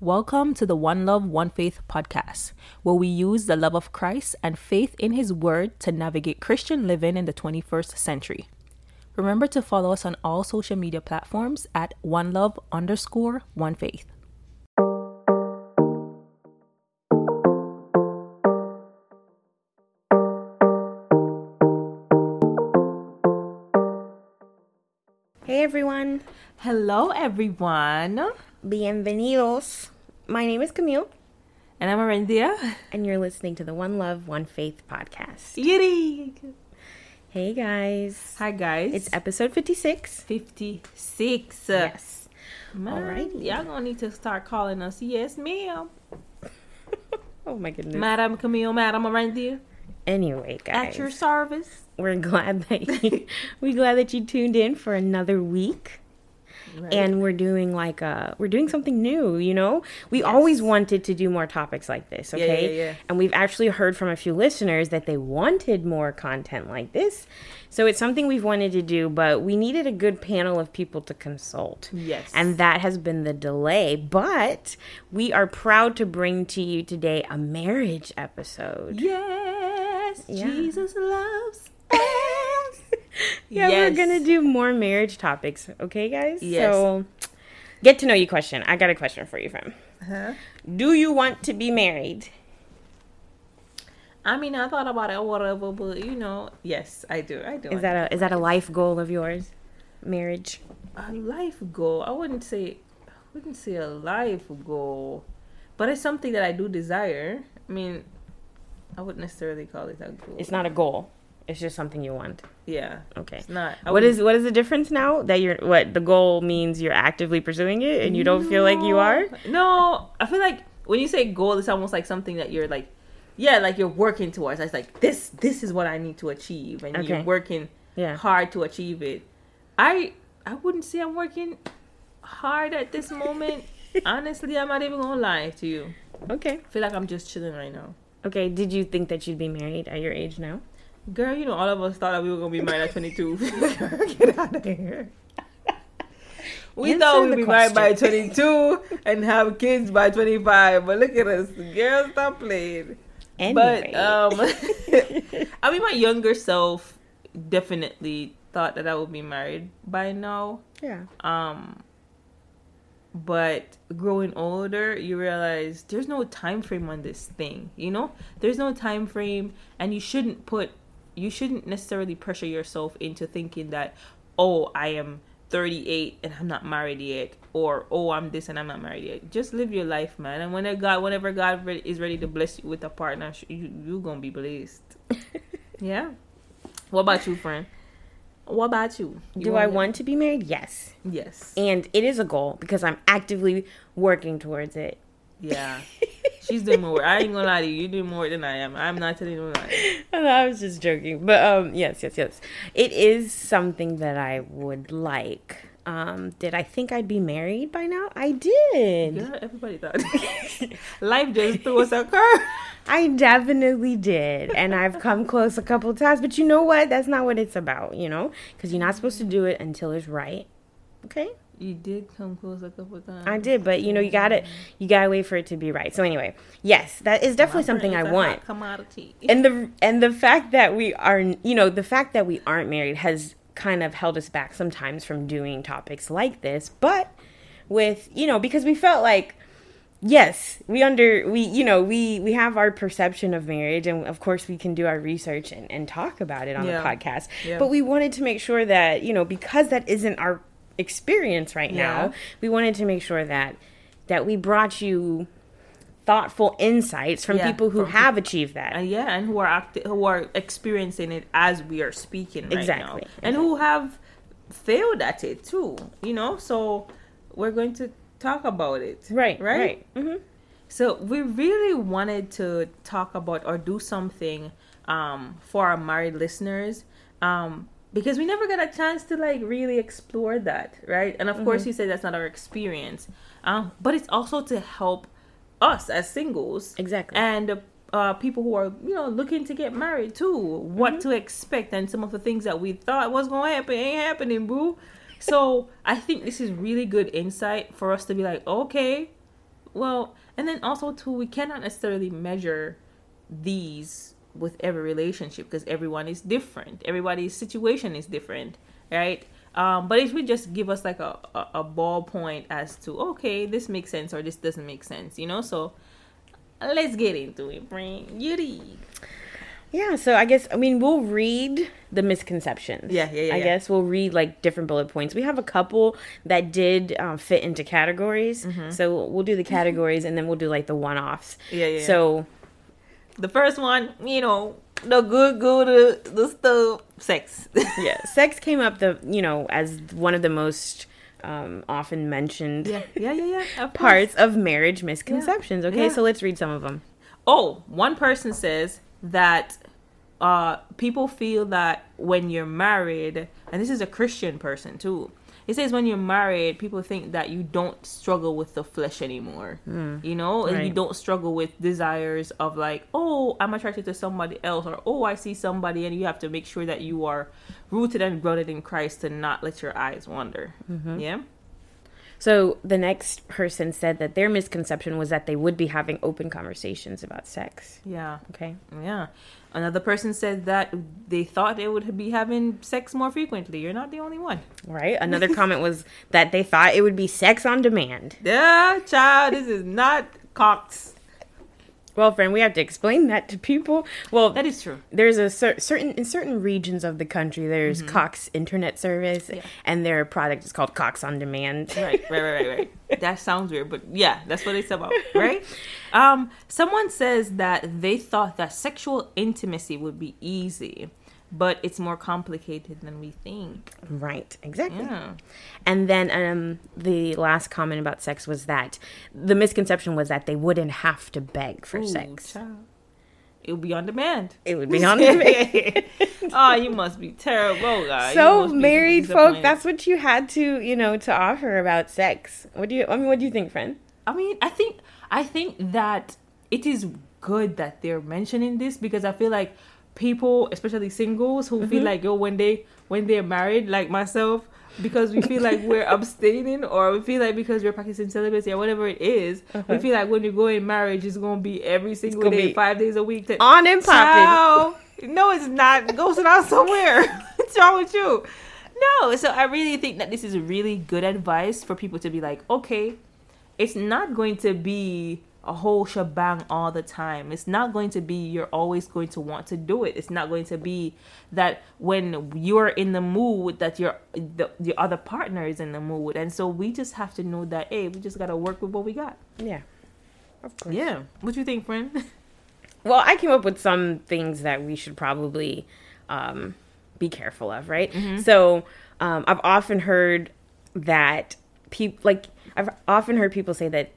Welcome to the One Love, One Faith podcast, where we use the love of Christ and faith in His Word to navigate Christian living in the 21st century. Remember to follow us on all social media platforms at One Love underscore One Faith. Hey everyone, Hello, everyone. Bienvenidos. My name is Camille, And I'm Arindia. and you're listening to the One Love, One Faith podcast. Yiddy. Hey guys, Hi, guys. it's episode 56. 56. Yes. Man, Alrighty. Y'all gonna need to start calling us. Yes, ma'am. Oh my goodness. Madam Camille, Madam Arindia. Anyway, guys, At your service. we're glad that you, we're glad that you tuned in for another week. And we're doing like a we're doing something new, you know. We always wanted to do more topics like this, Yeah, okay? yeah, yeah. And we've actually heard from a few listeners that they wanted more content like this. So it's something we've wanted to do, but we needed a good panel of people to consult. Yes. And that has been the delay, but we are proud to bring to you today a marriage episode. Yes, Yeah. Jesus loves us. Yeah, Yes. we're gonna do more marriage topics, okay, guys? Yes. So, get to know you question. I got a question for you, fam. Huh? Do you want to be married? I mean, I thought about it, whatever, but you know, yes, I do. I do. Is that a is that a life goal of yours? Marriage. a life goal? I wouldn't say, I wouldn't say a life goal, but it's something that I do desire. I mean, I wouldn't necessarily call it a goal. It's not a goal. It's just something you want. Yeah, Okay. It's not. I what is what is the difference now that you're what the goal means you're actively pursuing it and you don't feel like you are? No, I feel like when you say goal, it's almost like something that you're like, yeah, like you're working towards. It's like this, this is what I need to achieve, and you're working Yeah. hard to achieve it. I I wouldn't say I'm working hard at this moment. Honestly, I'm not even gonna lie to you. Okay. I feel like I'm just chilling right now. Okay. Did you think that you'd be married at your age now? Girl, you know, all of us thought that we were gonna be married at 22. Get out of here. We Answer thought we'd be married by 22 and have kids by 25, but look at us, girls, stop playing. Anyway. But um, I mean, my younger self definitely thought that I would be married by now. yeah. Um, but growing older, you realize there's no time frame on this thing. You know, there's no time frame, and you shouldn't put, you shouldn't necessarily pressure yourself into thinking that, oh, I am 38 and I'm not married yet, or oh, I'm this and I'm not married yet. Just live your life, man. And whenever God, whenever God re- is ready to bless you with a partner, sh- you you gonna be blessed. yeah. What about you, friend? What about you? You Do I want to be married? Yes. Yes. And it is a goal because I'm actively working towards it. Yeah. She's doing more work. I ain't gonna lie to you. You're doing more than I am. I'm not telling you lie. I was just joking. But um yes, yes, yes. It is something that I would like. Um did I think I'd be married by now? I did. Yeah, everybody thought. Life just threw us a curve. I definitely did. And I've come close a couple of times, but you know what? That's not what it's about, you know? Cuz you're not supposed to do it until it's right. Okay? You did come close a couple times. I did, but you know, you got to you got to wait for it to be right. So anyway, yes, that is definitely something I want. Commodity. and the and the fact that we are you know the fact that we aren't married has kind of held us back sometimes from doing topics like this but with you know because we felt like yes we under we you know we we have our perception of marriage and of course we can do our research and, and talk about it on Yeah. the podcast Yeah. but we wanted to make sure that you know because that isn't our experience right Yeah. now we wanted to make sure that that we brought you thoughtful insights from Yeah, people who from have achieved that and yeah, and who are acti- who are experiencing it as we are speaking right Exactly, now, and who have failed at it too. You know, so we're going to talk about it. Right, Right. right. Mm-hmm. So we really wanted to talk about or do something um, for our married listeners um, because we never got a chance to like really explore that, right? And of course, you say that's not our experience, um, but it's also to help us as singles, Exactly. and uh, people who are you know looking to get married too, what to expect, and some of the things that we thought was going to happen ain't happening, boo. So I think this is really good insight for us to be like, okay, Well, and then also too, we cannot necessarily measure these with every relationship because everyone is different. Everybody's situation is different, right? Um, but it would just give us like a, a, a ballpoint as to okay, this makes sense or this doesn't make sense, you know. So let's get into it. You read. Yeah, so I guess I mean we'll read the misconceptions. Yeah, yeah, yeah, I yeah. guess we'll read like different bullet points. We have a couple that did um, fit into categories, Mm-hmm. so we'll do the categories and then we'll do like the one-offs. Yeah, yeah. So The first one, you know, the good, good, the, the stuff, sex. yeah, sex came up the you know as one of the most um, often mentioned yeah, yeah, yeah, yeah. of parts of marriage misconceptions. Okay, Yeah. so let's read some of them. Oh, one person says that uh, people feel that when you're married, and this is a Christian person too. It says when you're married, people think that you don't struggle with the flesh anymore. Hmm. You know, and you don't struggle with desires of like, oh, I'm attracted to somebody else, or oh, I see somebody, and you have to make sure that you are rooted and grounded in Christ to not let your eyes wander. Mm-hmm. Yeah. So the next person said that their misconception was that they would be having open conversations about sex. Yeah. Okay. Yeah. Another person said that they thought they would be having sex more frequently. You're not the only one. Right. Another comment was that they thought it would be sex on demand. Yeah, child, this is not Cox. Well, friend, we have to explain that to people. Well, That is true. there's a cer- certain in certain regions of the country there's Cox internet service, Yeah. and their product is called Cox on Demand. Right, right, right, right, right. That sounds weird, but yeah, that's what it's about, right? Um, someone says that they thought that sexual intimacy would be easy, but it's more complicated than we think. Right. Exactly. Yeah. And then um, the last comment about sex was that the misconception was that they wouldn't have to beg for Ooh, sex. child. It would be on demand. It would be on demand. oh, you must be terrible, guy. You so married folk, that's what you had to, you know, to offer about sex. What do you? I mean, what do you think, friend? I mean, I think I think that it is good that they're mentioning this because I feel like people, especially singles, who feel mm-hmm. like yo when they when they're married, like myself, because we feel like we're abstaining or we feel like because we're practicing celibacy or whatever it is, we uh-huh. feel like when you go in marriage, it's gonna be every single day, five days a week. On and popping. Child, No, it's not. Go sit down somewhere. What's wrong with you? No. So I really think that this is really good advice for people to be like, okay, it's not going to be a whole shebang all the time. It's not going to be you're always going to want to do it. It's not going to be that when you're in the mood that your the, the other partner is in the mood. And so we just have to know that hey, we just got to work with what we got. Yeah. Of course. Yeah. What do you think, friend? Well, I came up with some things that we should probably um, be careful of, right? So um, I've often heard that people, like, I've often heard people say that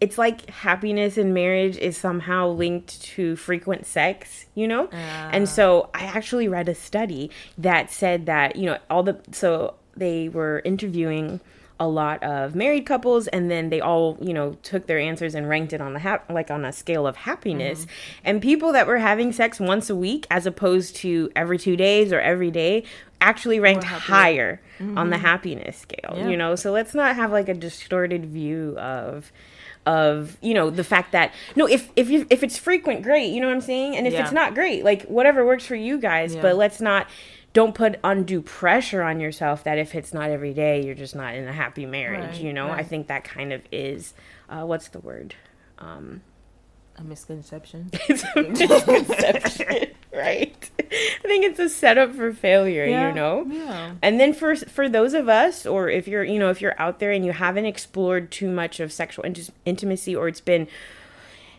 it's like happiness in marriage is somehow linked to frequent sex, you know? And ah. so I actually read a study that said that, you know, all the, so they were interviewing a lot of married couples and then they all you know took their answers and ranked it on the hap- like on a scale of happiness. Mm-hmm. And people that were having sex once a week as opposed to every two days or every day actually ranked higher on the mm-hmm. happiness scale Yeah. you know? So let's not have like a distorted view of of you know the fact that no if if you if it's frequent great you know what i'm saying and if Yeah. it's not great like whatever works for you guys Yeah. but let's not don't put undue pressure on yourself that if it's not every day you're just not in a happy marriage Right, you know i think that kind of is uh, what's the word um a misconception. it's a misconception right i think it's a setup for failure you know Yeah. and then for for those of us, or if you're you know if you're out there and you haven't explored too much of sexual int- intimacy, or it's been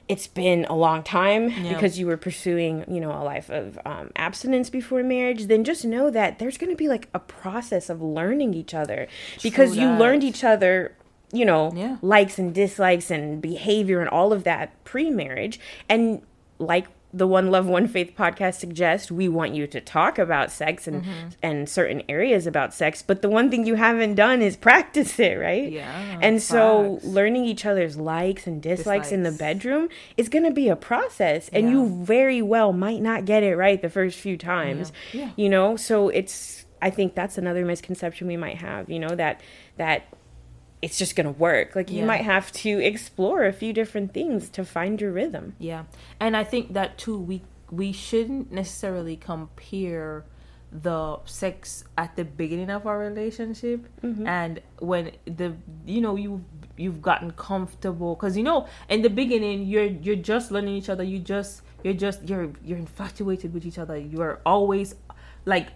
it's been a long time Yeah. because you were pursuing you know a life of um, abstinence before marriage, then just know that there's going to be like a process of learning each other because you learned each other. You know, Yeah. likes and dislikes and behavior and all of that pre marriage. And like the One Love, One Faith podcast suggests, we want you to talk about sex and, Mm-hmm. and certain areas about sex. But the one thing you haven't done is practice it, right? Yeah, And so learning each other's likes and dislikes, in the bedroom is going to be a process. And Yeah. you very well might not get it right the first few times. Yeah. You know, so it's, I think that's another misconception we might have, you know, that, that it's just gonna work. Like you Yeah. might have to explore a few different things to find your rhythm. Yeah, and I think that too. We we shouldn't necessarily compare the sex at the beginning of our relationship mm-hmm. and when the you know you you've gotten comfortable because you know in the beginning you're you're just learning each other you just you're just you're you're infatuated with each other you're always like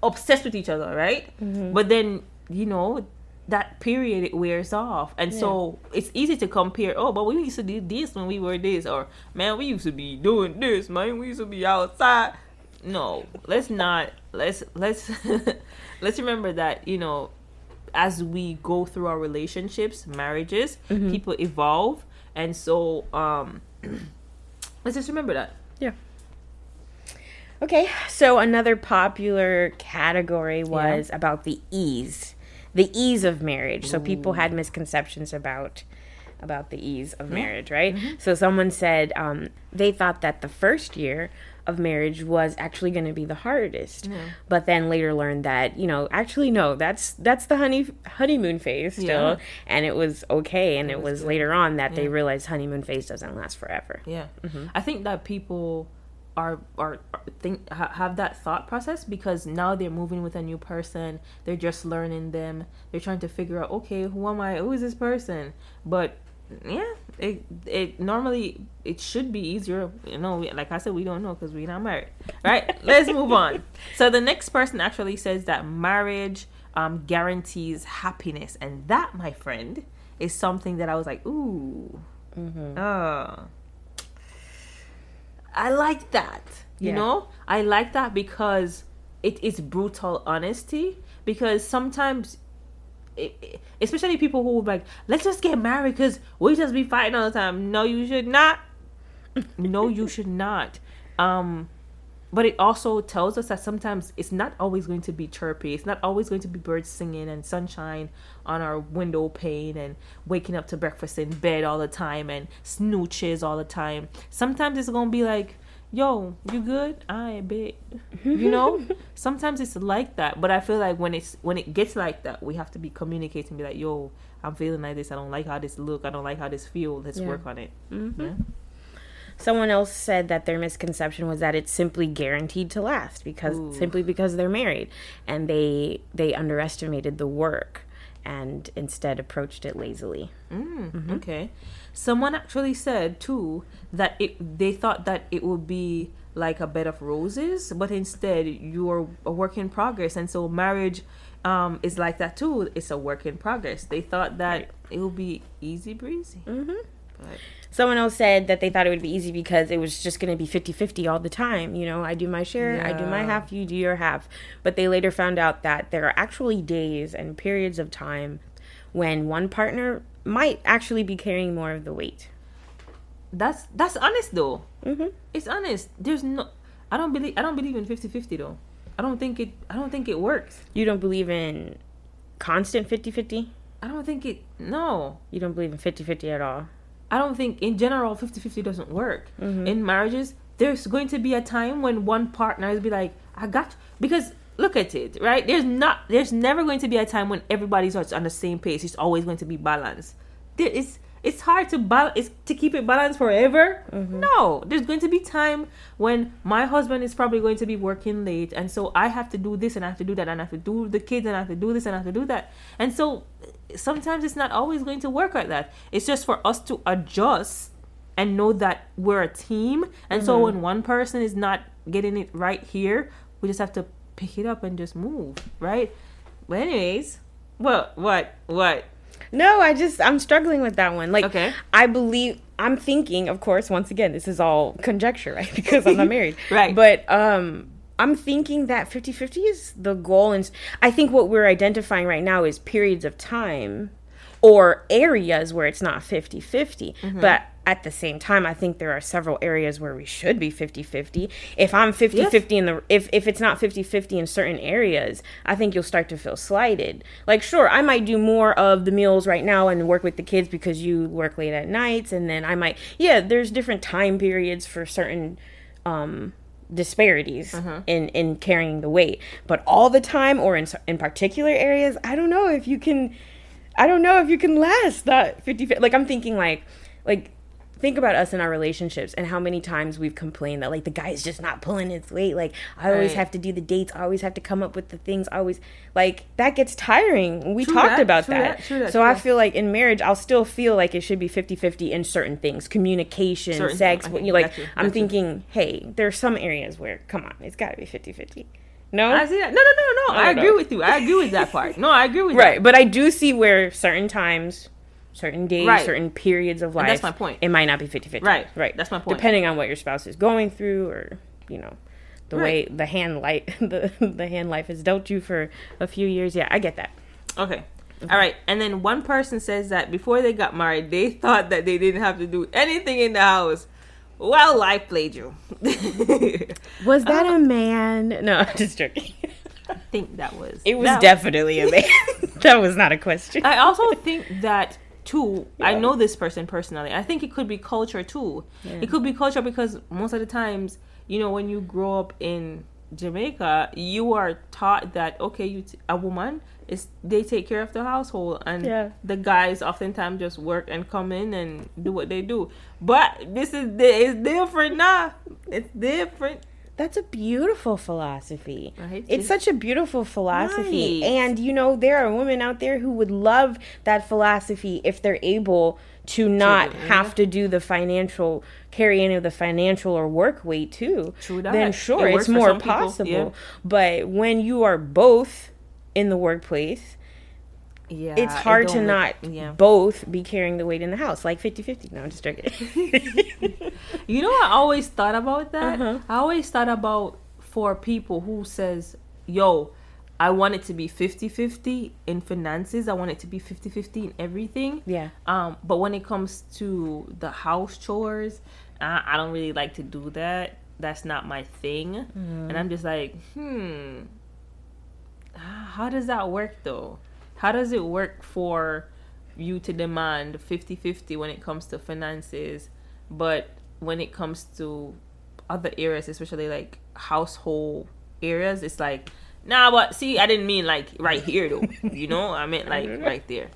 obsessed with each other right mm-hmm. but then you know that period it wears off. And so it's easy to compare oh but we used to do this when we were this or man we used to be doing this man we used to be outside. No let's not let's let's let's remember that you know as we go through our relationships marriages people evolve. And so um let's just remember that. Yeah. Okay, so another popular category was about the ease, the ease of marriage. So people had misconceptions about about the ease of marriage, right? So someone said um, they thought that the first year of marriage was actually going to be the hardest, but then later learned that you know actually no, that's that's the honey honeymoon phase still, Yeah. and it was okay. And it, was was later on that they realized honeymoon phase doesn't last forever. Yeah, I think that people are are, think ha, have that thought process because now they're moving with a new person. They're just learning them. They're trying to figure out, okay, who am I? Who is this person? But yeah, it it normally it should be easier. You know, we- like I said, we don't know because we're not married, right? Let's move on. So the next person actually says that marriage um, guarantees happiness, and that, my friend, is something that I was like, ooh. Oh. I like that. You Yeah. know? I like that because it is brutal honesty. Because sometimes, it, it- especially people who like, let's just get married because we just be fighting all the time. No, you should not. no, you should not. Um, but it also tells us that sometimes it's not always going to be chirpy. It's not always going to be birds singing and sunshine on our window pane and waking up to breakfast in bed all the time and snooches all the time. Sometimes it's going to be like, yo, you good? I bet. You know? sometimes it's like that. But I feel like when it's when it gets like that, we have to be communicating be like, yo, I'm feeling like this. I don't like how this look. I don't like how this feel. Let's Yeah. work on it. Mm-hmm. Yeah. Someone else said that their misconception was that it's simply guaranteed to last because Ooh. simply because they're married and they they underestimated the work and instead approached it lazily. Mm, Okay. Someone actually said too that it they thought that it would be like a bed of roses, but instead you're a work in progress, and so marriage um, is like that too. It's a work in progress. They thought that Right. it would be easy breezy, Mm-hmm. but Someone else said that they thought it would be easy because it was just going to be 50-50 all the time. You know, I do my share, I do my half, you do your half. But they later found out that there are actually days and periods of time when one partner might actually be carrying more of the weight. that's that's honest though. Mm-hmm. It's honest. There's no. I don't believe. I don't believe in 50-50 though. I don't think it. I don't think it works. You don't believe in constant 50-50? I don't think it. No. You don't believe in 50-50 at all? I don't think in general 50-50 doesn't work. Mhm. In marriages, there's going to be a time when one partner is be like, I got you. because look at it, right? There's not there's never going to be a time when everybody's on the same pace. It's always going to be balance. There is it's hard to balance it's to keep it balanced forever. Mm-hmm. No, there's going to be time when my husband is probably going to be working late, and so I have to do this and I have to do that, and I have to do the kids and I have to do this and I have to do that, and so sometimes it's not always going to work like that. It's just for us to adjust and know that we're a team, and so mm-hmm. when one person is not getting it right here, we just have to pick it up and just move, right? But anyways, what, what, what? No, I just I'm struggling with that one. Like Okay. I believe I'm thinking, of course, once again, this is all conjecture, right? Because I'm not married. Right. But um I'm thinking that 50-50 is the goal and I think what we're identifying right now is periods of time or areas where it's not 50-50. Mm-hmm. But at the same time, I think there are several areas where we should be 50-50. If I'm 50-50 in the if if it's not 50-50 in certain areas, I think you'll start to feel slighted. Like sure, I might do more of the meals right now and work with the kids because you work late at nights and then I might yeah, there's different time periods for certain um disparities in in carrying the weight. But all the time or in in particular areas, I don't know if you can I don't know if you can last that 50 like I'm thinking like like think about us in our relationships and how many times we've complained that like the guy's just not pulling his weight like I always Right. have to do the dates I always have to come up with the things I always like that gets tiring we True talked that, about true that, that, true that, so true I that. feel like in marriage I'll still feel like it should be 50-50 in certain things communication Certain- sex what you like you, I'm you. thinking hey there's some areas where come on it's got to be 50-50 no I see that. No, no, no, no. I I know. agree with you. I agree with that part. No, I agree with Right, but I do see where certain times, certain days, Right. certain periods of life, And that's my point. It might not be 50-50. Right, right. that's my point. Depending on what your spouse is going through, or you know, the way the hand light, the the hand life has dealt you for a few years. Yeah, I get that. that. Okay. All right. And then one person says that before they got married, they thought that they didn't have to do anything in the house. Well, life played you. Was that uh, a man? No, I'm just joking. I think that was. It was definitely a man. that was not a question. I also think that too. I know this person personally. I think it could be culture too. It could be culture because most of the times, you know, when you grow up in Jamaica, you are taught that okay, you t- a woman is they take care of the household, and Yeah. the guys oftentimes just work and come in and do what they do. But this is it's different now. It's different. That's a beautiful philosophy. Right? It's such a beautiful philosophy. Right. And, you know, there are women out there who would love that philosophy if they're able to not have yeah. to do the financial, carry any of the financial or work weight too. True that. Then sure, It it's more possible. yeah. But when you are both in the workplace, Yeah, it's it hard to don't not make- yeah. both be carrying the weight in the house, like 50 50. No, I'm just joking. You know, I always thought about that. Uh-huh. I always thought about for people who says, "Yo, I want it to be 50-50 in finances. I want it to be 50-50 in everything." yeah. Um, but when it comes to the house chores, I, I don't really like to do that. That's not my thing. Mm-hmm. And I'm just like, hmm, how does that work though? How does it work for you to demand 50-50 when it comes to finances, but when it comes to other areas, especially like household areas, it's like, nah, but see, I didn't mean like right here though. You know, I meant like right there.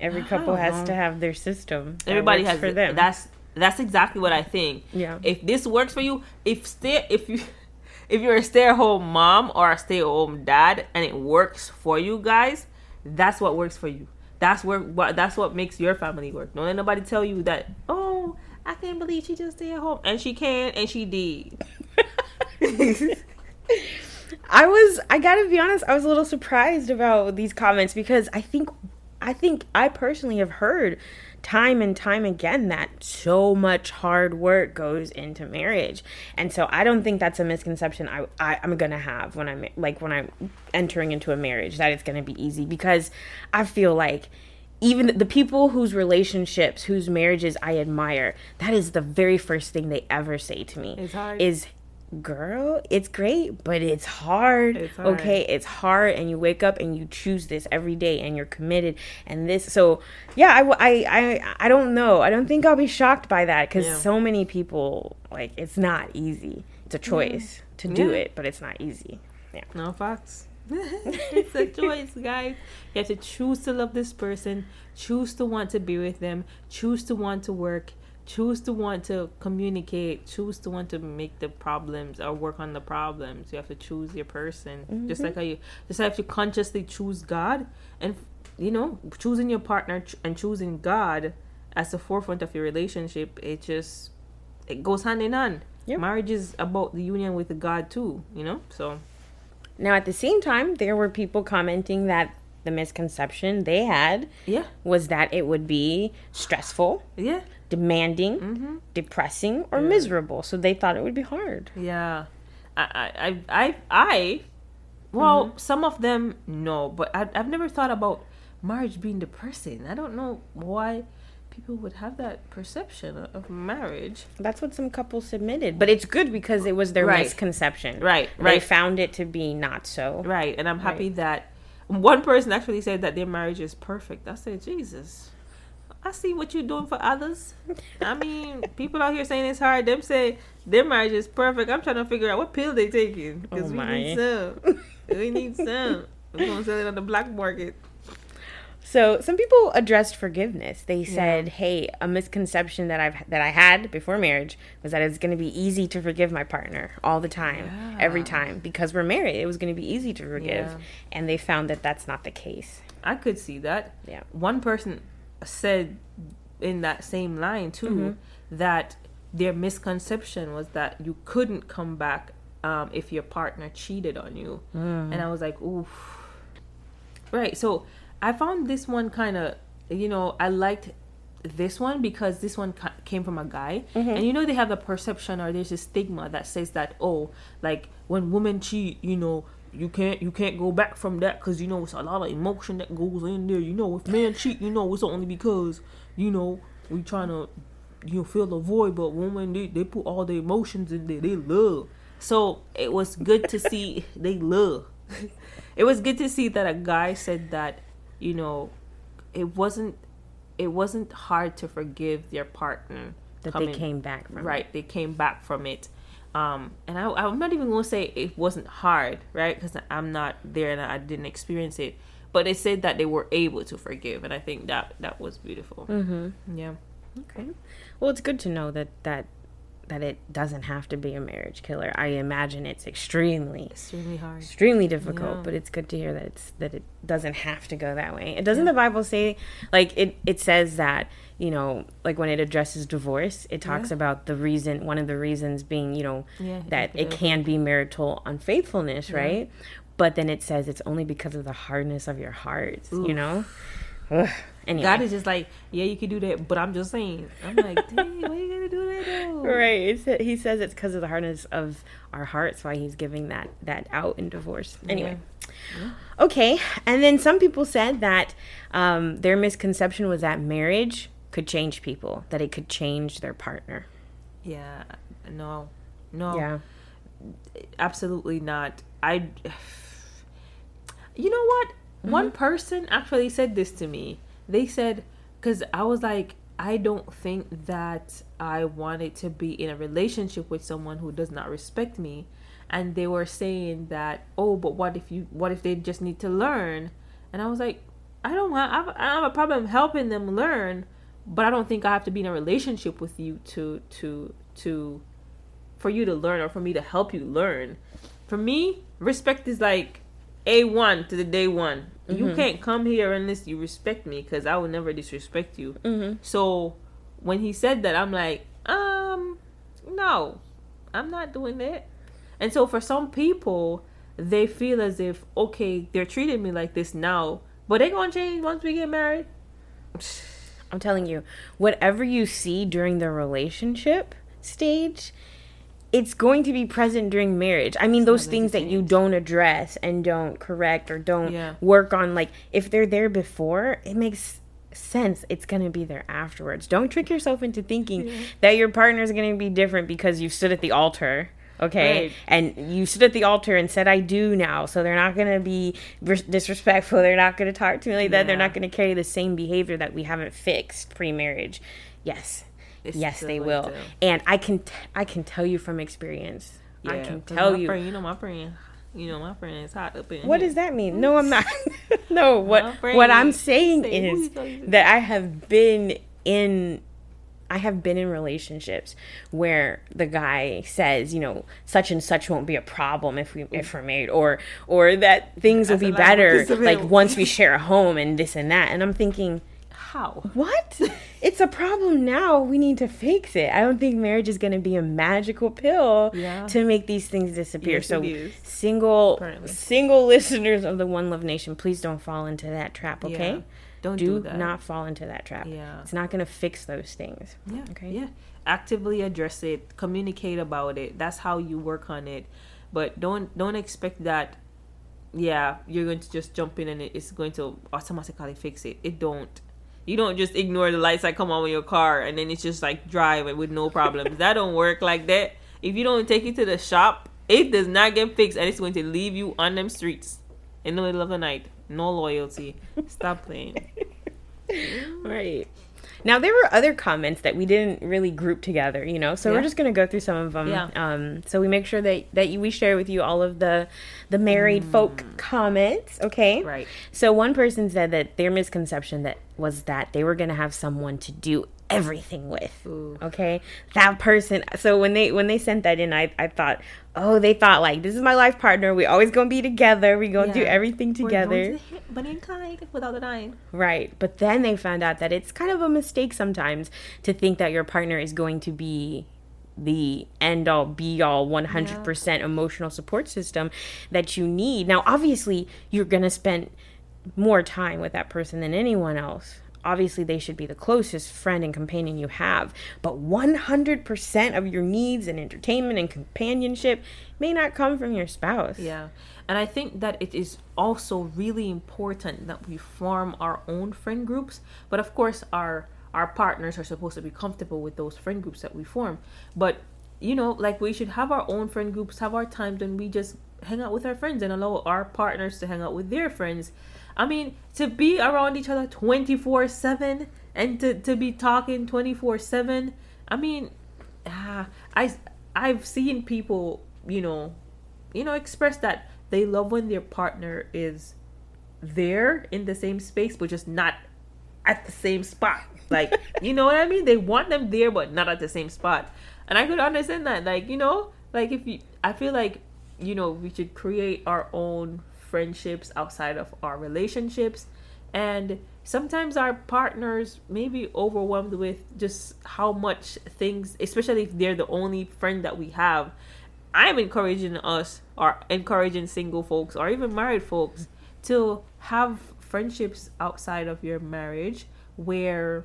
Every couple has know. to have their system. that Everybody works has for them. That's that's exactly what I think. Yeah. If this works for you, if stay if you if you're a stay at home mom or a stay at home dad and it works for you guys, that's what works for you. That's where what that's what makes your family work. Don't let nobody tell you that. Oh, I can't believe she just stayed at home and she can and she did. I was I gotta be honest, I was a little surprised about these comments because I think I think I personally have heard time and time again that so much hard work goes into marriage. And so I don't think that's a misconception I, I I'm gonna have when I'm like when I'm entering into a marriage that it's gonna be easy because I feel like even the people whose relationships, whose marriages I admire, that is the very first thing they ever say to me. It's hard. Is girl, it's great, but it's hard. It's hard. Okay, it's hard, and you wake up and you choose this every day, and you're committed, and this. So, yeah, I, I, I don't know. I don't think I'll be shocked by that because Yeah. so many people like it's not easy. It's a choice to do Yeah. it, but it's not easy. Yeah. No facts. it's a choice, guys. You have to choose to love this person, choose to want to be with them, choose to want to work, choose to want to communicate, choose to want to make the problems or work on the problems. You have to choose your person. Just mm-hmm. like how you just have to consciously choose God and you know, choosing your partner and choosing God as the forefront of your relationship, it just it goes hand in hand. Yep. Marriage is about the union with God too, you know? So Now, at the same time, there were people commenting that the misconception they had yeah. was that it would be stressful, Yeah. Demanding, Mm-hmm. depressing, or miserable. So they thought it would be hard. Yeah, I, I, I, I, well, some of them no, but I, I've never thought about marriage being depressing. I don't know why people would have that perception of- marriage. That's what some couples submitted, but it's good because it was their Right. misconception. Right, right. They right. found it to be not so. Right, and I'm happy that one person actually said that their marriage is perfect. I said, Jesus. I see what you're doing for others. I mean, people out here saying it's hard. Them say their marriage is perfect. I'm trying to figure out what pill they taking because Oh we need some. we need some. We're gonna sell it on the black market. So some people addressed forgiveness. They said, "Hey, a misconception that I've that I had before marriage was that it's going to be easy to forgive my partner all the time, every time because we're married. It was going to be easy to forgive." Yeah. And they found that that's not the case. I could see that. Yeah. One person said in that same line too Mm-hmm. that their misconception was that you couldn't come back um, if your partner cheated on you, Mm. and I was like, oof. Right. So I found this one kind of, you know, I liked this one because this one ca- came from a guy, and you know they have a perception or there's a stigma that says that oh, like when women cheat, you know. You can't you can't go back from that because you know it's a lot of emotion that goes in there. You know if men cheat, you know it's only because you know we trying to you know fill the void, but women they, they put all the emotions in there. They love. So it was good to see they love. it was good to see that a guy said that you know it wasn't it wasn't hard to forgive their partner That coming- they came back from. right they came back from it um and I, i'm not even gonna say it wasn't hard right because i'm not there and i didn't experience it but they said that they were able to forgive and i think that that was beautiful Mm-hmm. yeah Okay. Well, it's good to know that that that it doesn't have to be a marriage killer. I imagine it's extremely extremely hard extremely difficult, Yeah. but it's good to hear that it's that it doesn't have to go that way. It doesn't the Bible say like it it says that, you know, like when it addresses divorce, it talks Yeah. about the reason one of the reasons being, you know, Yeah, that it can be marital unfaithfulness, Yeah. right? But then it says it's only because of the hardness of your hearts, you know? Ugh. Anyway. god is just like yeah you can do that but i'm just saying i'm like dang why are you gonna do that though Right. It's, he says it's because of the hardness of our hearts why he's giving that that out in divorce. Anyway. Okay. And then some people said that um, their misconception was that marriage could change people, that it could change their partner. yeah no no. Yeah. absolutely not. I you know what? Mm-hmm. One person actually said this to me. They said because i was like i don't think that i wanted to be in a relationship with someone who does not respect me and they were saying that oh but what if you what if they just need to learn and i was like i don't want i don't have a problem helping them learn but i don't think i have to be in a relationship with you to to to for you to learn or for me to help you learn. For me, respect is like A1 to the day one. You can't come here unless you respect me because I will never disrespect you. Mm-hmm. So when he said that, I'm like, um, no, I'm not doing that. And so for some people, they feel as if, okay, they're treating me like this now, but they going to change once we get married. I'm telling you, whatever you see during the relationship stage, it's going to be present during marriage. I mean, those things that you don't address and don't correct or don't Yeah. work on, like if they're there before, it makes sense. It's going to be there afterwards. Don't trick yourself into thinking that your partner is going to be different because you stood at the altar. Okay, Right. and you stood at the altar and said, "I do now." So they're not gonna be ris- disrespectful. They're not gonna talk to me like that. They're not gonna carry the same behavior that we haven't fixed pre-marriage. Yes, It's yes, they will. And I can, t- I can tell you from experience. I can tell you. Friend, you know my friend. You know my friend is hot up in What here. does that mean? Mm. No, I'm not. no, what what I'm saying is you thought you- that I have been in I have been in relationships where the guy says, you know, such and such won't be a problem if we if we're married or or that things will be better like once we share a home and this and that. And I'm thinking, How? what? it's a problem now. We need to fix it. I don't think marriage is going to be a magical pill Yeah. to make these things disappear. Yes, so single Apparently. single listeners of the One Love Nation, please don't fall into that trap, okay? Yeah. Don't do, do, not fall into that trap. Yeah. It's not going to fix those things. Yeah. Okay. Yeah. Actively address it. Communicate about it. That's how you work on it. But don't don't expect that. Yeah, you're going to just jump in and it's going to automatically fix it. It don't. You don't just ignore the lights that come on with your car and then it's just like drive it with no problems. that don't work like that. If you don't take it to the shop, it does not get fixed and it's going to leave you on them streets in the middle of the night. No loyalty. Stop playing. Right. Now there were other comments that we didn't really group together, you know. So Yeah. we're just gonna go through some of them. Yeah. Um, so we make sure that that you, we share with you all of the the married folk comments. Okay. Mm. Right. So one person said that their misconception that was that they were gonna have someone to do everything with. Ooh. Okay. That person. So when they when they sent that in, I I thought, oh, they thought like this is my life partner. We always gonna be together. We gonna do everything together. going to hit Bonnie and Clyde without a nine. Right. But then they found out that it's kind of a mistake sometimes to think that your partner is going to be the end all be all 100% emotional support system that you need. Now, obviously, you're going to spend more time with that person than anyone else. Obviously, they should be the closest friend and companion you have. But 100% of your needs and entertainment and companionship may not come from your spouse. Yeah. And I think that it is also really important that we form our own friend groups. But of course, our our partners are supposed to be comfortable with those friend groups that we form. But you know, like we should have our own friend groups, have our times when we just hang out with our friends and allow our partners to hang out with their friends. I mean, to be around each other 24 7 and to, to be talking 24 7, I mean, ah, I, I've seen people, you know, you know, express that they love when their partner is there in the same space, but just not at the same spot. Like, you know what I mean? They want them there, but not at the same spot. And I could understand that. Like, you know, like if you, I feel like, you know, we should create our own friendships outside of our relationships. And sometimes our partners may be overwhelmed with just how much things, especially if they're the only friend that we have. I'm encouraging us or encouraging single folks or even married folks to have friendships outside of your marriage where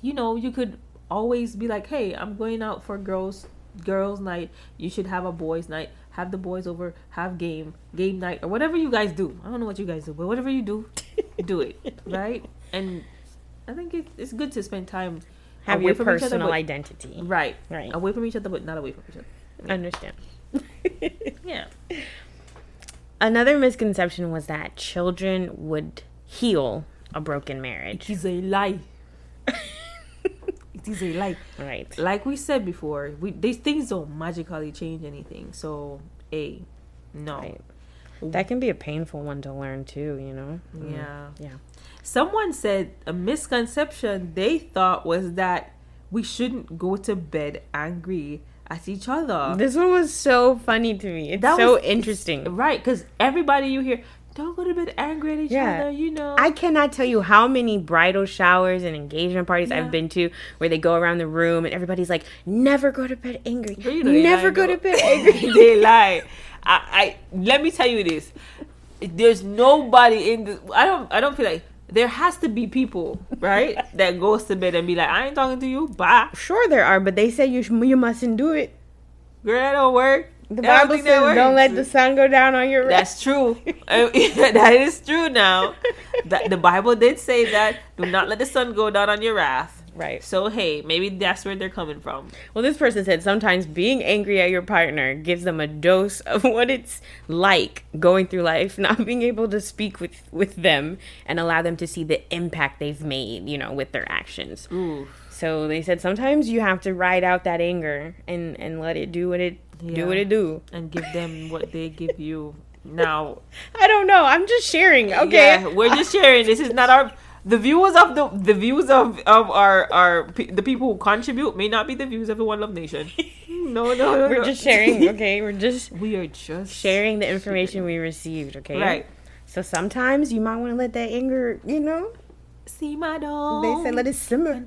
you know you could always be like hey i'm going out for girls girls night you should have a boys night have the boys over have game game night or whatever you guys do i don't know what you guys do but whatever you do do it right and i think it, it's good to spend time Have your each other, personal but- identity. right Right. away from each other but not away from each other I Understand. yeah Another misconception was that children would heal a broken marriage. it is a lie it is a lie Right. like we said before, we these things don't magically change anything. So, a no. Right. That can be a painful one to learn too, you know? Mm. Yeah. Yeah. Someone said a misconception they thought was that we shouldn't go to bed angry at each other. This one was so funny to me. It's That so was- interesting. Right, because everybody you hear, go to bed angry at each Yeah. other, you know. I cannot tell you how many bridal showers and engagement parties Yeah. I've been to where they go around the room and everybody's like, never go to bed angry. You know never go though. to bed angry. they lie. I, I let me tell you this. There's nobody in the. I don't. I don't feel like there has to be people right that goes to bed and be like, I ain't talking to you. Bye, Sure, there are, but they say you sh- you mustn't do it. girl. That don't work. The Bible says, "Don't let the sun go down on your wrath." That's true. Uh, that is true. Now, the Bible did say that. Do not let the sun go down on your wrath. Right. So hey, maybe that's where they're coming from. Well, this person said sometimes being angry at your partner gives them a dose of what it's like going through life, not being able to speak with with them and allow them to see the impact they've made, you know, with their actions. Ooh. So they said sometimes you have to ride out that anger and and let it do what it Yeah. do what it do. And give them what they give you. Now, I don't know. I'm just sharing. Okay. Yeah, we're just sharing. This is not our the views of the the views of of our our the people who contribute may not be the views of the One Love Nation. No, no, no. We're no. just sharing. Okay. We're just we are just sharing the information we received. Okay. Right. So sometimes you might want to let that anger, you know, See my dog. they say let it simmer.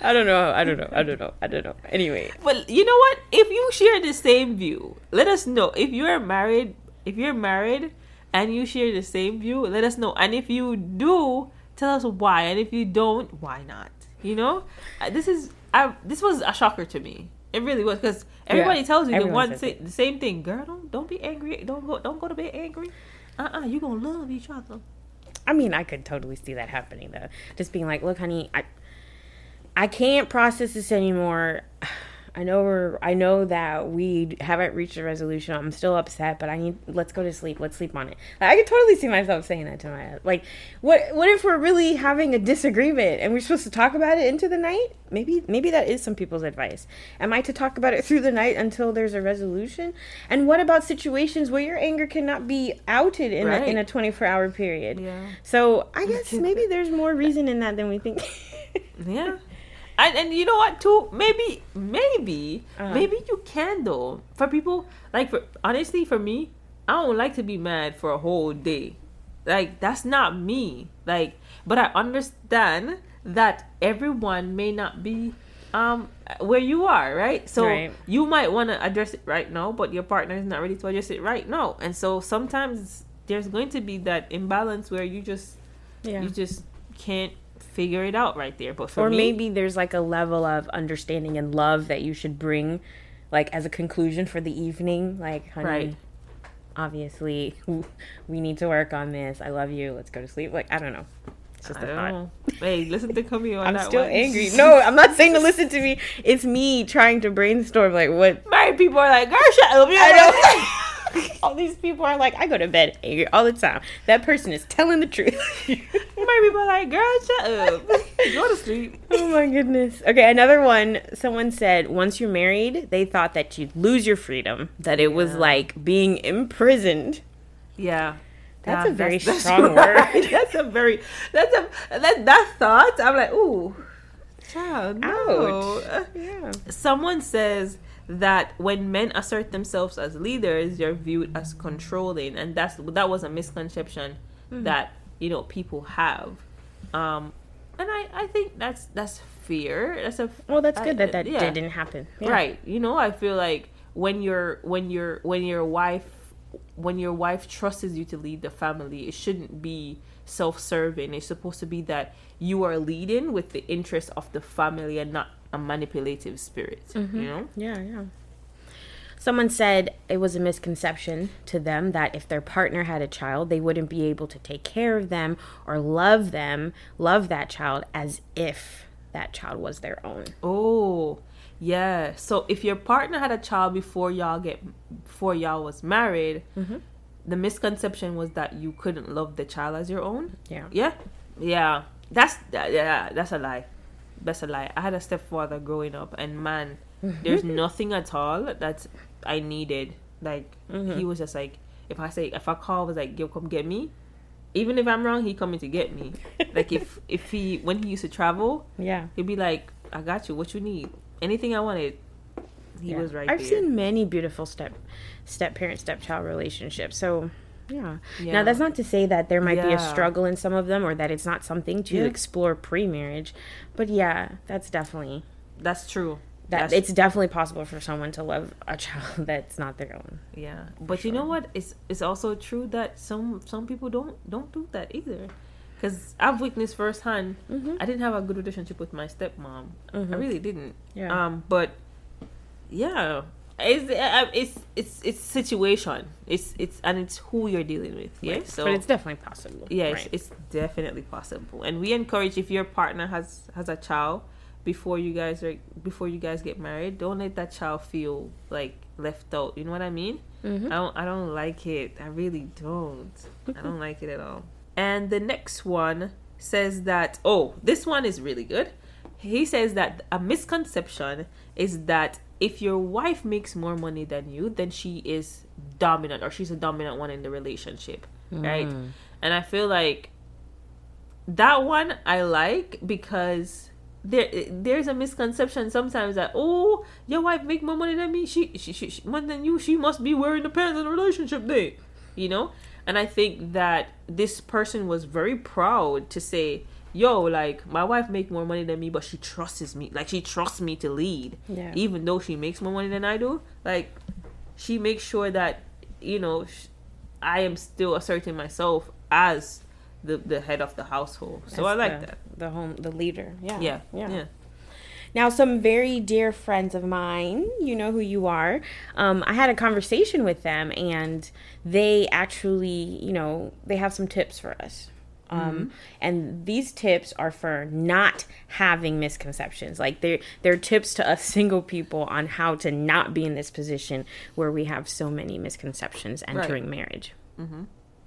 I don't know. I don't know. I don't know. I don't know. Anyway, But you know what? If you share the same view, let us know. If you're married, if you're married and you share the same view, let us know. And if you do, tell us why. And if you don't, why not? You know, Uh, this is I, this was a shocker to me. It really was because everybody Yeah, tells you the one says thi- the same thing. Girl, don't don't be angry. Don't go don't go to bed angry. Uh uh-uh, uh, you gonna love each other. I mean, I could totally see that happening though. Just being like, "Look, honey, I I can't process this anymore. I know we're I know that we haven't reached a resolution. I'm still upset, but I need let's go to sleep. Let's sleep on it. I could totally see myself saying that to my like what what if we're really having a disagreement and we're supposed to talk about it into the night? Maybe maybe that is some people's advice. Am I to talk about it through the night until there's a resolution? And what about situations where your anger cannot be outed in Right. a, in a 24 hour period? Yeah. So I guess maybe there's more reason in that than we think. Yeah. And, and you know what too maybe maybe Uh-huh. maybe you can though for people like for honestly for me i don't like to be mad for a whole day like that's not me like but i understand that everyone may not be um where you are right so Right. you might want to address it right now but your partner is not ready to address it right now and so sometimes there's going to be that imbalance where you just yeah. you just can't figure it out right there but for or me, maybe there's like a level of understanding and love that you should bring like as a conclusion for the evening like honey Right. obviously we need to work on this i love you let's go to sleep like i don't know it's just I a thought know. Hey, listen to Camille on i'm still one. angry no i'm not saying to listen to me it's me trying to brainstorm like what Married people are like, girl, shut up. You I know? all these people are like i go to bed angry all the time that person is telling the truth Married people are like, girl, shut up. Go to sleep. Oh my goodness. Okay, another one. Someone said once you're married, they thought that you'd lose your freedom, that it was like being imprisoned. Yeah. That's a very that's strong word. That's a very that's a that that thought. I'm like, ooh, child, no. Ouch. Yeah. Someone says that when men assert themselves as leaders, they're viewed as controlling, and that's that was a misconception Hmm. that you know people have. Um, and I I think that's that's fear. That's a Well, that's I- good that that yeah. didn't happen. Yeah. right you know i feel like when your when your when your wife when your wife trusts you to lead the family it shouldn't be self-serving it's supposed to be that you are leading with the interest of the family and not a manipulative spirit you mm-hmm. know Yeah, yeah. Someone said it was a misconception to them that if their partner had a child, they wouldn't be able to take care of them or love them, love that child as if that child was their own. oh yeah so if your partner had a child before y'all get before y'all was married mm-hmm. the misconception was that you couldn't love the child as your own Yeah. Yeah, yeah. That's yeah. That's a lie. That's a lie. I had a stepfather growing up, and man, mm-hmm. there's nothing at all that I needed. Like he mm-hmm. was just like, if I say if I call, was like, yo, come get me. Even if I'm wrong, he coming to get me. like if if he when he used to travel, Yeah. he'd be like, I got you. What you need? Anything I wanted. He Yeah. was right I've there. seen many beautiful step step parent stepchild relationships. So yeah. Yeah. Now that's not to say that there might be a struggle in some of them or that it's not something to Yeah. explore pre-marriage. But yeah, that's definitely That's true. that That's it's definitely possible for someone to love a child that's not their own. Yeah, but you know what? It's it's also true that some some people don't don't do that either. Because I've witnessed firsthand. Mhm. I didn't have a good relationship with my stepmom. I Mhm. really didn't. Yeah. Um, but yeah, it's uh, it's it's it's situation. It's it's and it's who you're dealing with. Yeah. Right. So but it's definitely possible. yeah, it's, Right. it's definitely possible. And we encourage if your partner has has a child before you guys are before you guys get married, don't let that child feel like left out. You know what I mean? Mhm. I don't I don't like it. I really don't. I don't like it at all. And the next one says that oh, this one is really good. He says that a misconception is that if your wife makes more money than you, then she is dominant or she's a dominant one in the relationship, right? Mm. And I feel like that one I like because there there's a misconception sometimes that oh your wife make more money than me she she, she, she more than you she must be wearing the pants in the relationship day you know and I think that this person was very proud to say yo like my wife make more money than me but she trusts me like she trusts me to lead Yeah. even though she makes more money than I do like she makes sure that you know sh- I am still asserting myself as the the head of the household. So I like the, that. The home the leader. Yeah. Yeah, yeah. Now, some very dear friends of mine, you know who you are, um, I had a conversation with them and they actually, you know, they have some tips for us Um, mm-hmm. And these tips are for not having misconceptions. Like they're they're tips to us single people on how to not be in this position where we have so many misconceptions entering marriage. Mm-hmm.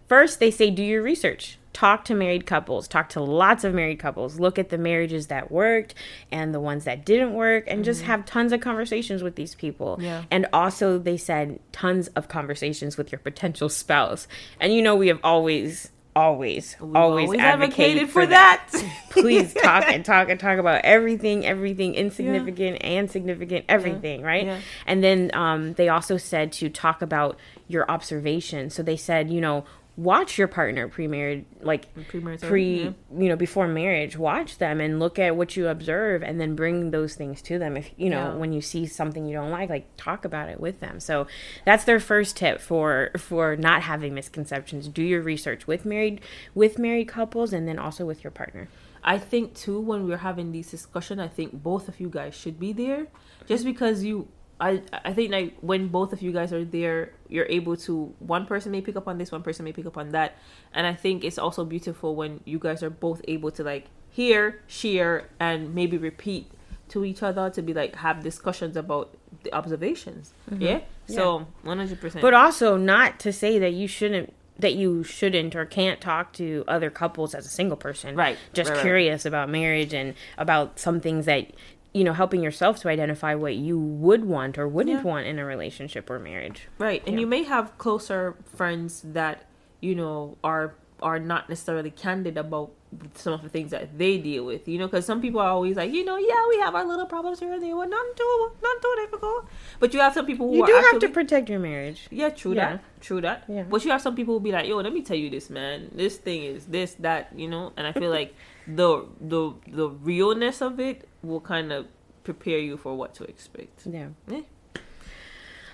First, they say do your research. Talk to married couples. Talk to lots of married couples. Look at the marriages that worked and the ones that didn't work, and just mm-hmm. have tons of conversations with these people. Yeah. And also, they said tons of conversations with your potential spouse. And you know, we have always, always, We've always, advocated, for, that. Please talk and talk and talk about everything, everything insignificant and significant, everything, right? Yeah. And then um, they also said to talk about your observation. So they said, you know, watch your partner pre-married, like Premarital, pre, yeah. you know, before marriage. Watch them and look at what you observe, and then bring those things to them. If you know Yeah. when you see something you don't like, like talk about it with them. So that's their first tip for for not having misconceptions. Do your research with married with married couples, and then also with your partner. I think too when we're having these discussion, I think both of you guys should be there, just because you. I I think like when both of you guys are there, you're able to. One person may pick up on this, one person may pick up on that, and I think it's also beautiful when you guys are both able to like hear, share, and maybe repeat to each other to be like have discussions about the observations. Mm-hmm. Yeah. So one hundred percent. But also not to say that you shouldn't that you shouldn't or can't talk to other couples as a single person. Right, Just right, right. curious about marriage and about some things that you know, helping yourself to identify what you would want or wouldn't Yeah. want in a relationship or marriage. Right, and Yeah. you may have closer friends that you know are are not necessarily candid about some of the things that they deal with. You know, because some people are always like, you know, yeah, we have our little problems here and there, but not too not too difficult. But you have some people who You do have to protect your marriage. yeah, true Yeah. that, true that. Yeah. But you have some people who be like, yo, let me tell you this, man. This thing is this that, you know. And I feel like the the the realness of it will kind of prepare you for what to expect. Yeah. Eh.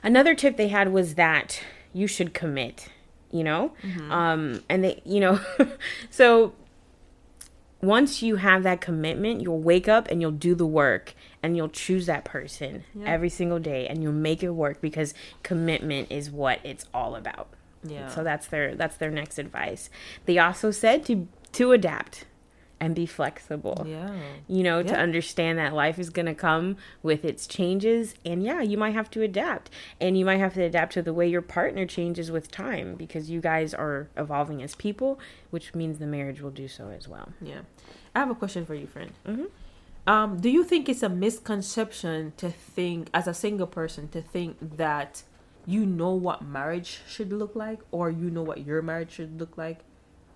Another tip they had was that you should commit, you know? Um and they, you know, so once you have that commitment, you'll wake up and you'll do the work and you'll choose that person Yeah. every single day and you'll make it work because commitment is what it's all about. Yeah. So that's their that's their next advice. They also said to to adapt and be flexible yeah. you know, to understand that life is going to come with its changes. And yeah, you might have to adapt. And you might have to adapt to the way your partner changes with time because you guys are evolving as people, which means the marriage will do so as well. Yeah. I have a question for you, friend. Mhm. Um, do you think it's a misconception to think, as a single person, to think that you know what marriage should look like, or you know what your marriage should look like,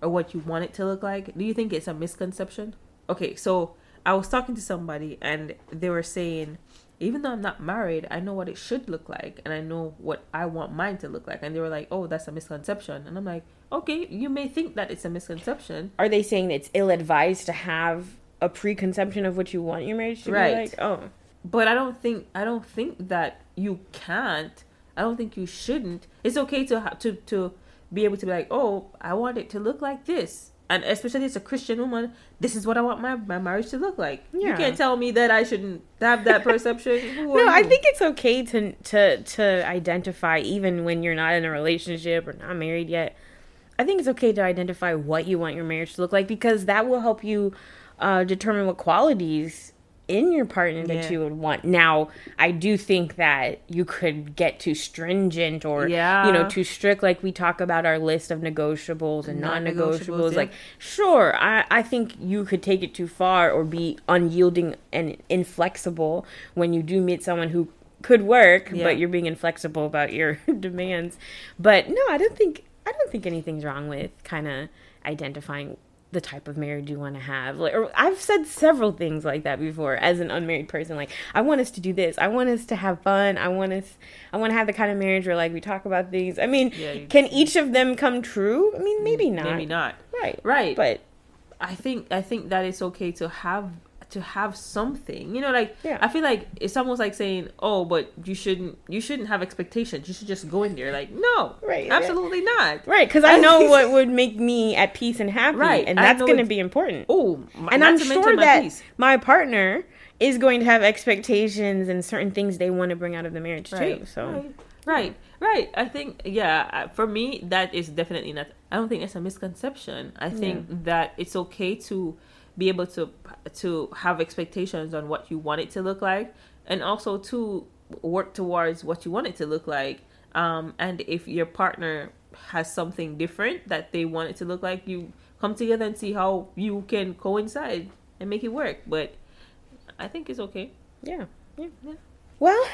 or what you want it to look like? Do you think it's a misconception? Okay, so I was talking to somebody, and they were saying, even though I'm not married, I know what it should look like, and I know what I want mine to look like. And they were like, "Oh, that's a misconception," and I'm like, "Okay, you may think that it's a misconception." Are they saying it's ill advised to have a preconception of what you want your marriage to Right. be like? Oh. but I don't think I don't think that you can't. I don't think you shouldn't. It's okay to ha- to to be able to be like, oh, I want it to look like this, and especially as a Christian woman, this is what I want my, my marriage to look like. You can't tell me that I shouldn't have that perception. No, I think it's okay to to to identify even when you're not in a relationship or not married yet. I think it's okay to identify what you want your marriage to look like because that will help you uh, determine what qualities in your partner that Yeah. you would want. Now, I do think that you could get too stringent or Yeah. you know too strict. Like we talk about our list of negotiables and Non-negotiables, non-negotiables. yeah. Like sure, I I think you could take it too far or be unyielding and inflexible when you do meet someone who could work, but you're being inflexible about your demands. But no, I don't think I don't think anything's wrong with kind of identifying the type of marriage you want to have. Like or I've said several things like that before as an unmarried person like I want us to do this. I want us to have fun. I want us I want to have the kind of marriage where like we talk about things. I mean, Yeah, you- can each of them come true? I mean, maybe not. maybe not. Right. Right. But I think I think that it's okay to have to have something. You know, like Yeah. I feel like it's almost like saying, "Oh, but you shouldn't you shouldn't have expectations. You should just go in there." Like, no, Right, absolutely not. Right, because I know what would make me at peace and happy, Right, and that's going to be important. Oh, my- and I'm sure my that peace. my partner is going to have expectations and certain things they want to bring out of the marriage Right, too. So right. Right, right. I think, yeah, for me, that is definitely not, I don't think it's a misconception. I think that it's okay to be able to to have expectations on what you want it to look like and also to work towards what you want it to look like um, and if your partner has something different that they want it to look like you come together and see how you can coincide and make it work but i think it's okay Yeah. Yeah. yeah Well,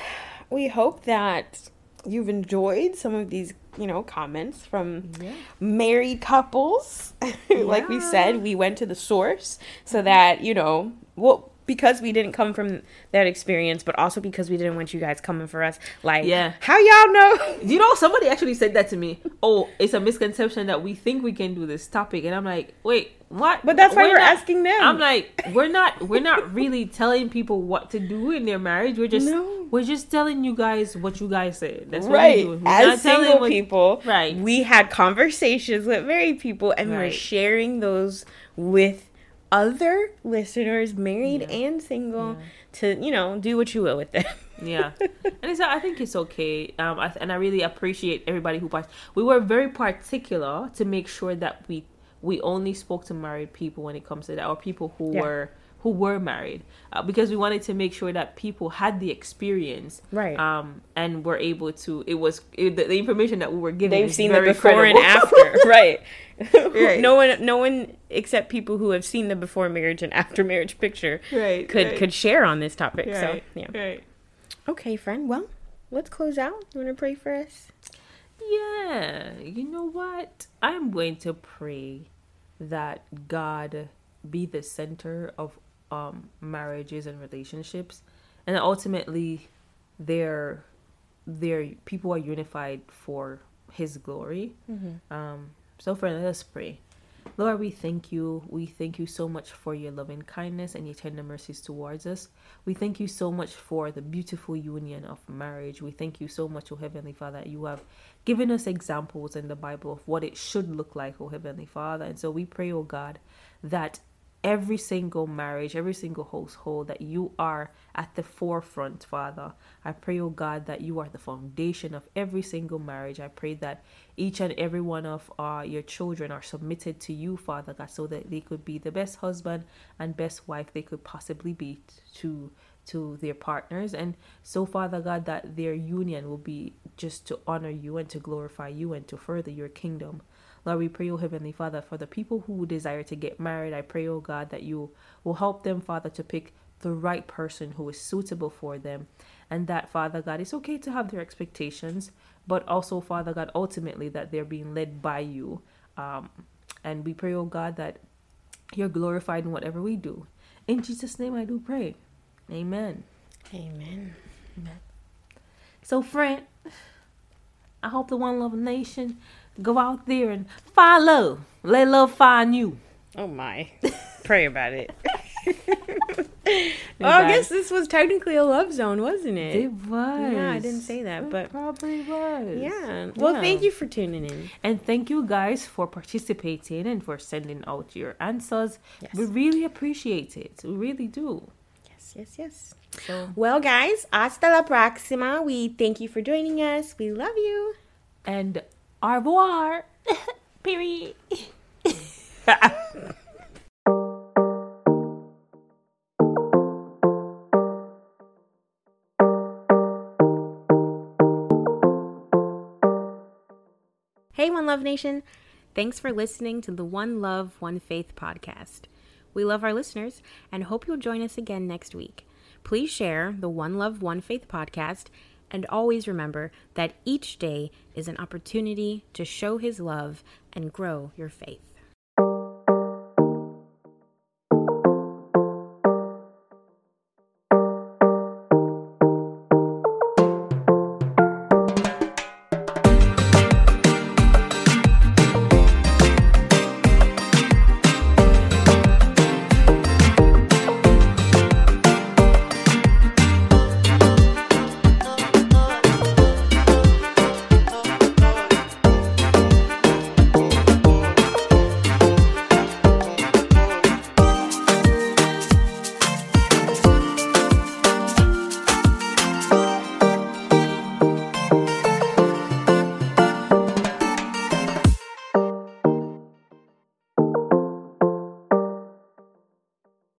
we hope that you've enjoyed some of these, you know, comments from yeah married couples. like we said, we went to the source so that, you know, well, because we didn't come from that experience, but also because we didn't want you guys coming for us. Like, Yeah. how y'all know? you know somebody actually said that to me oh it's a misconception that we think we can do this topic and i'm like wait what But that's why we're not- asking them. i'm like we're not we're not really telling people what to do in their marriage we're just No. we're just telling you guys what you guys said that's right. we're. We're As single what- people, Right. we had conversations with married people and we're sharing those with other listeners, married Yeah. and single, Yeah. to, you know, do what you will with them. yeah and it's i think it's okay um I, and i really appreciate everybody who part we were very particular to make sure that we we only spoke to married people when it comes to that or people who Yeah. were who were married uh, because we wanted to make sure that people had the experience Right. um and were able to it was it, the, the information that we were giving They've seen the before and after, right? Right. No one, no one except people who have seen the before marriage and after marriage picture right could right, could share on this topic. right, So yeah. right Okay, friend. Well, let's close out. You want to pray for us? Yeah, you know what? I'm going to pray that God be the center of um marriages and relationships and ultimately their their people are unified for his glory. Um so friend, let us pray. Lord, we thank you. We thank you so much for your loving kindness and your tender mercies towards us. We thank you so much for the beautiful union of marriage. We thank you so much, O Heavenly Father, that you have given us examples in the Bible of what it should look like, O Heavenly Father. And so we pray, O God, that every single marriage, every single household, that you are at the forefront, Father. I pray, oh God, that you are the foundation of every single marriage. I pray that each and every one of uh, your children are submitted to you, Father God, so that they could be the best husband and best wife they could possibly be to to their partners and so father god that their union will be just to honor you and to glorify you and to further your kingdom Lord, we pray, O Heavenly Father, for the people who desire to get married. I pray, O God, that you will help them, Father, to pick the right person who is suitable for them. And that, Father God, it's okay to have their expectations, but also, Father God, ultimately that they're being led by you. Um, and we pray, O God, that you're glorified in whatever we do. In Jesus' name, I do pray. Amen. Amen. Amen. So, friend, I hope the One Love Nation go out there and find love. Let love find you. Oh my. Pray about it. well, I guess this was technically a love zone, wasn't it? It was. Yeah, I didn't say that, It but probably was. yeah. Well, Yeah. thank you for tuning in. And thank you guys for participating and for sending out your answers. Yes. We really appreciate it. We really do. Yes, yes, yes. So, Well, guys, hasta la próxima. We thank you for joining us. We love you. and au revoir. Period. Hey, One Love Nation. Thanks for listening to the One Love, One Faith podcast. We love our listeners and hope you'll join us again next week. Please share the One Love, One Faith podcast and always remember that each day is an opportunity to show His love and grow your faith.